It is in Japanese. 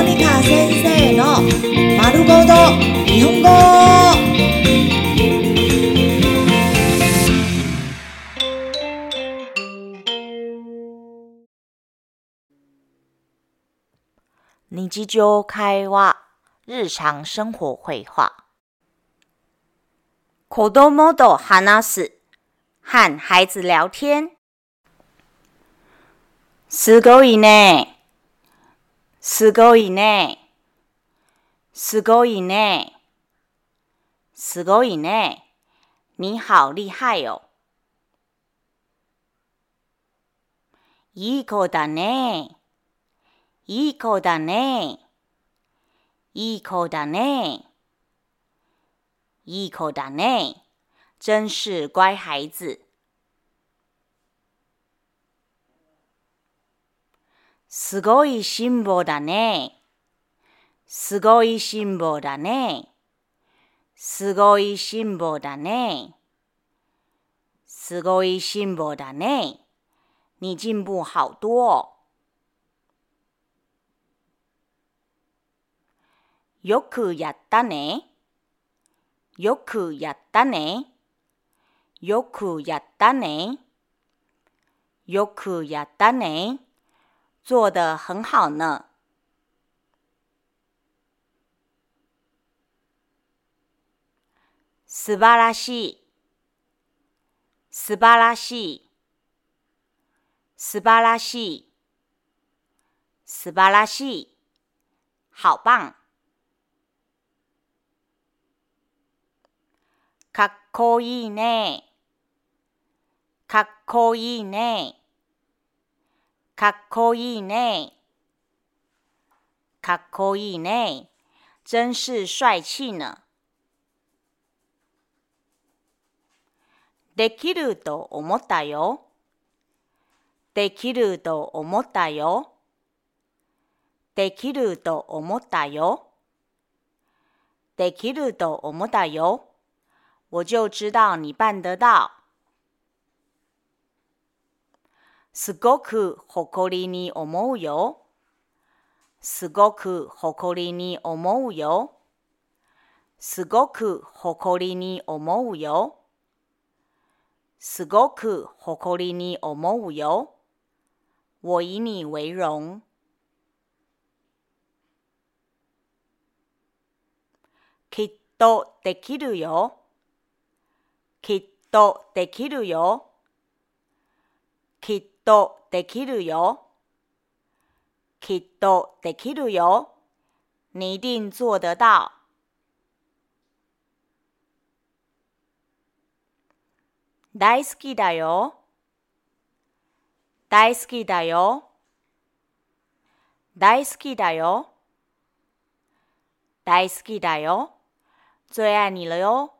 モニカ先生の丸ごと日本語。日常会話、日常生活会話。子供と話す、和孩子聊天。すごいね。すごいね。すごいね。すごいね。你好厉害哦。いい子だね。いい子だね。いい子だね。いい子だね。真是乖孩子。すごい辛抱だね。すごい辛抱だね。すごい辛抱だね。すごい辛抱だね。你进步好多。よくやったね。よくやったね。よくやったね。よくやったね。做得很好呢？素晴らしい。素晴らしい。素晴らしい。素晴らしい。好棒。かっこいいね。かっこいいね。かっこいいね。かっこいいね。真是帅气呢。できると思ったよ。できると思ったよ。できると思ったよ。できると思ったよ。我就知道你办得到。すごく誇りに思うよ。すごく誇りに思うよ。すごく誇りに思うよ。すごく誇りに思うよ。我以你为荣。きっとできるよ。きっとできるよ。きっとできるよ。きっとできるよ。你一定做得到。大好きだよ。大好きだよ。大好きだよ。大好きだよ。最爱你了哟。